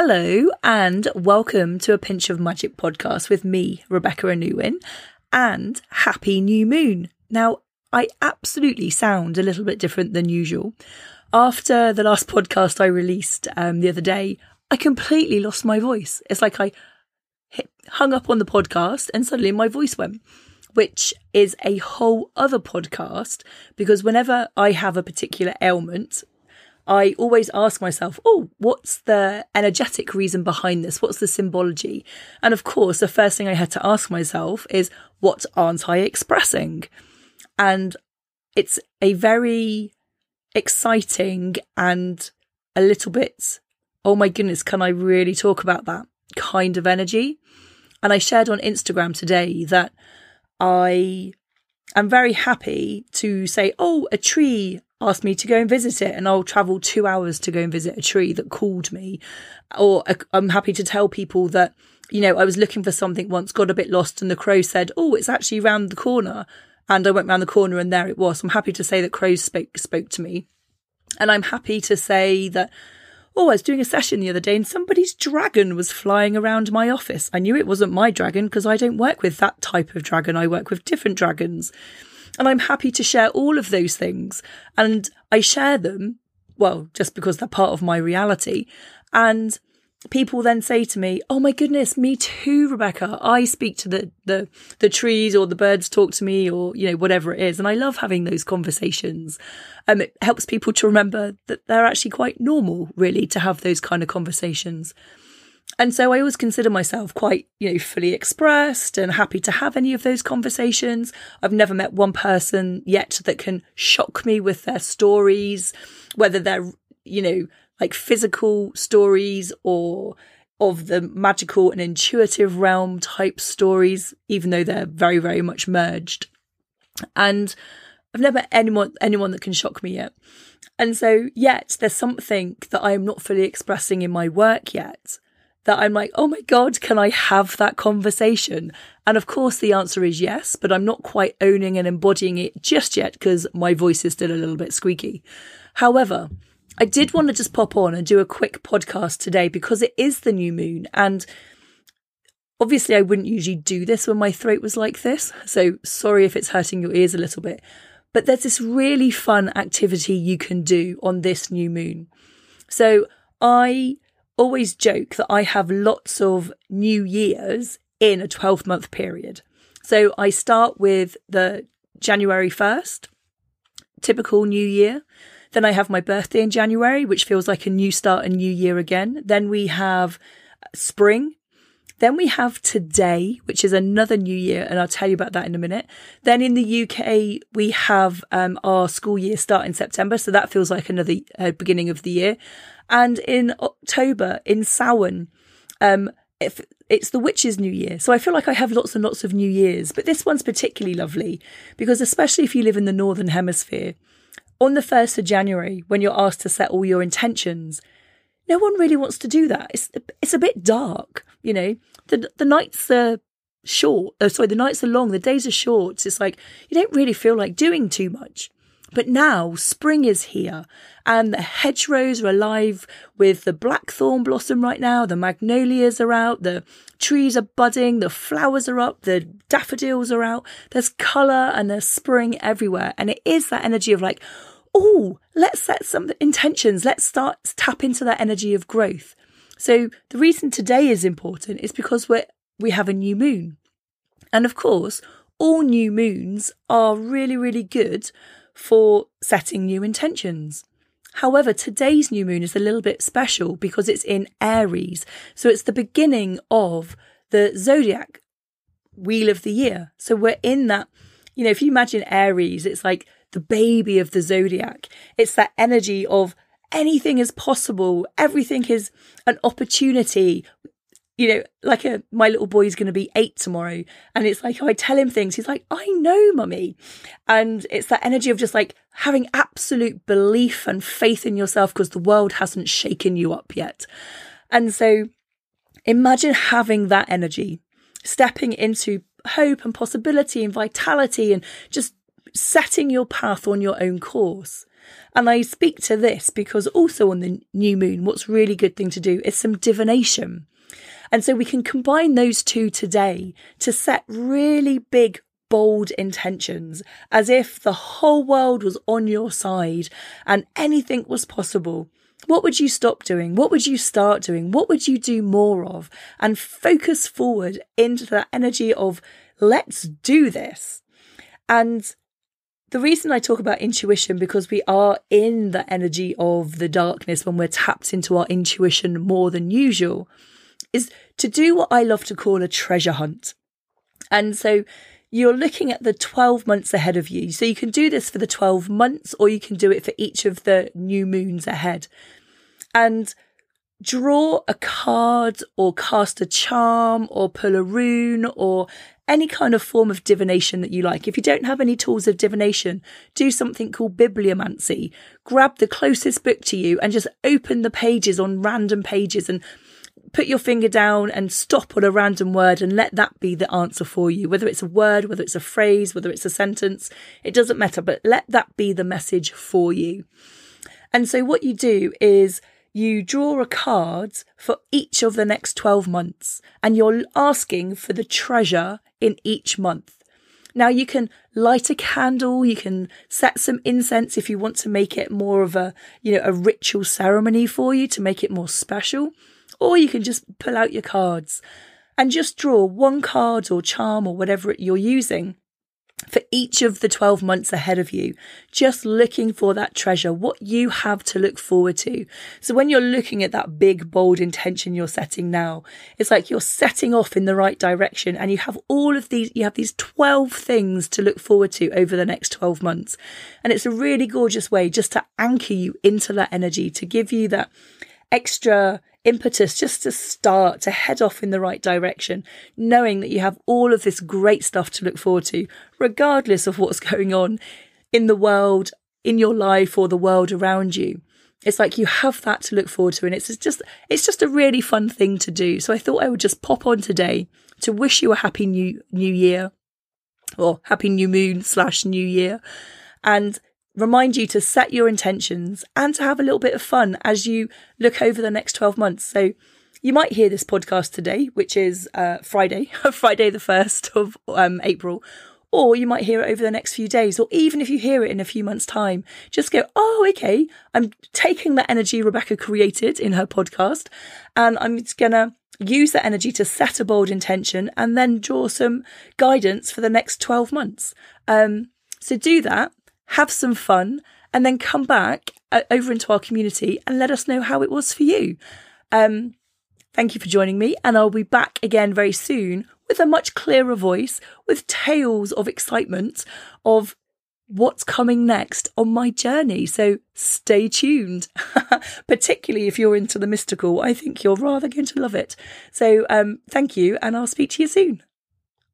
Hello and welcome to a Pinch of Magic podcast with me, Rebecca Anuwin, and happy new moon. Now, I absolutely sound a little bit different than usual. After the last podcast I released um, the other day, I completely lost my voice. It's like I hit, hung up on the podcast and suddenly my voice went, which is a whole other podcast because whenever I have a particular ailment, I always ask myself, oh, what's the energetic reason behind this? What's the symbology? And of course, the first thing I had to ask myself is, what aren't I expressing? And it's a very exciting and a little bit, oh my goodness, can I really talk about that kind of energy? And I shared on Instagram today that I am very happy to say, oh, a tree asked me to go and visit it and I'll travel two hours to go and visit a tree that called me. Or uh, I'm happy to tell people that, you know, I was looking for something once, got a bit lost and the crow said, Oh, it's actually round the corner. And I went round the corner and there it was. I'm happy to say that crows spoke, spoke to me. And I'm happy to say that, oh, I was doing a session the other day and somebody's dragon was flying around my office. I knew it wasn't my dragon because I don't work with that type of dragon. I work with different dragons. And I'm happy to share all of those things. And I share them, well, just because they're part of my reality. And people then say to me, "Oh my goodness, me too, Rebecca. I speak to the the the trees or the birds talk to me or you know whatever it is." And I love having those conversations. Um, it helps people to remember that they're actually quite normal, really, to have those kind of conversations. And so I always consider myself quite, you know, fully expressed and happy to have any of those conversations. I've never met one person yet that can shock me with their stories, whether they're, you know, like physical stories or of the magical and intuitive realm type stories, even though they're very, very much merged. And I've never met anyone anyone that can shock me yet. And so yet there's something that I am not fully expressing in my work yet that I'm like, oh my God, can I have that conversation? And of course, the answer is yes, but I'm not quite owning and embodying it just yet because my voice is still a little bit squeaky. However, I did want to just pop on and do a quick podcast today because it is the new moon. And obviously, I wouldn't usually do this when my throat was like this. So sorry if it's hurting your ears a little bit. But there's this really fun activity you can do on this new moon. So I always joke that I have lots of new years in a 12 month period. So I start with the January 1st, typical new year. Then I have my birthday in January, which feels like a new start, a new year again. Then we have spring. Then we have today, which is another new year, and I'll tell you about that in a minute. Then in the UK, we have um, our school year start in September, so that feels like another uh, beginning of the year. And in October, in Samhain, um, if it's the witch's new year. So I feel like I have lots and lots of new years, but this one's particularly lovely because especially if you live in the northern hemisphere, on the 1st of January, when you're asked to set all your intentions, no one really wants to do that. It's it's a bit dark, you know. The the nights are short. Oh, sorry, the nights are long. The days are short. It's like you don't really feel like doing too much. But now spring is here and the hedgerows are alive with the blackthorn blossom right now. The magnolias are out. The trees are budding. The flowers are up. The daffodils are out. There's colour and there's spring everywhere. And it is that energy of like, oh, let's set some intentions. Let's start tap into that energy of growth. So the reason today is important is because we're, we have a new moon. And of course, all new moons are really, really good for setting new intentions. However, today's new moon is a little bit special because it's in Aries. So it's the beginning of the zodiac wheel of the year. So we're in that, you know, if you imagine Aries, it's like the baby of the zodiac. It's that energy of anything is possible, everything is an opportunity you know, like a my little boy is going to be eight tomorrow, and it's like I tell him things. He's like, I know, mummy, and it's that energy of just like having absolute belief and faith in yourself because the world hasn't shaken you up yet. And so, imagine having that energy, stepping into hope and possibility and vitality, and just setting your path on your own course. And I speak to this because also on the new moon, what's really good thing to do is some divination. And so we can combine those two today to set really big, bold intentions as if the whole world was on your side and anything was possible. What would you stop doing? What would you start doing? What would you do more of? And focus forward into that energy of let's do this. And the reason I talk about intuition because we are in the energy of the darkness when we're tapped into our intuition more than usual is to do what I love to call a treasure hunt. And so you're looking at the 12 months ahead of you. So you can do this for the 12 months or you can do it for each of the new moons ahead. And draw a card or cast a charm or pull a rune or any kind of form of divination that you like. If you don't have any tools of divination, do something called bibliomancy. Grab the closest book to you and just open the pages on random pages and put your finger down and stop on a random word and let that be the answer for you. Whether it's a word, whether it's a phrase, whether it's a sentence, it doesn't matter, but let that be the message for you. And so what you do is you draw a card for each of the next 12 months and you're asking for the treasure in each month. Now you can light a candle, you can set some incense if you want to make it more of a, you know, a ritual ceremony for you to make it more special or you can just pull out your cards and just draw one card or charm or whatever you're using for each of the 12 months ahead of you, just looking for that treasure, what you have to look forward to. So when you're looking at that big, bold intention you're setting now, it's like you're setting off in the right direction and you have all of these, you have these 12 things to look forward to over the next 12 months. And it's a really gorgeous way just to anchor you into that energy, to give you that extra impetus just to start to head off in the right direction, knowing that you have all of this great stuff to look forward to, regardless of what's going on in the world, in your life, or the world around you. It's like you have that to look forward to, and it's just it's just a really fun thing to do. So I thought I would just pop on today to wish you a happy new new year, or happy new moon slash new year, and remind you to set your intentions and to have a little bit of fun as you look over the next 12 months. So you might hear this podcast today, which is uh, Friday, Friday the 1st of um, April, or you might hear it over the next few days, or even if you hear it in a few months' time, just go, oh, okay, I'm taking that energy Rebecca created in her podcast, and I'm going to use that energy to set a bold intention and then draw some guidance for the next 12 months. Um, so do that have some fun, and then come back uh, over into our community and let us know how it was for you. Um, thank you for joining me, and I'll be back again very soon with a much clearer voice, with tales of excitement of what's coming next on my journey. So stay tuned, particularly if you're into the mystical. I think you're rather going to love it. So um, thank you, and I'll speak to you soon.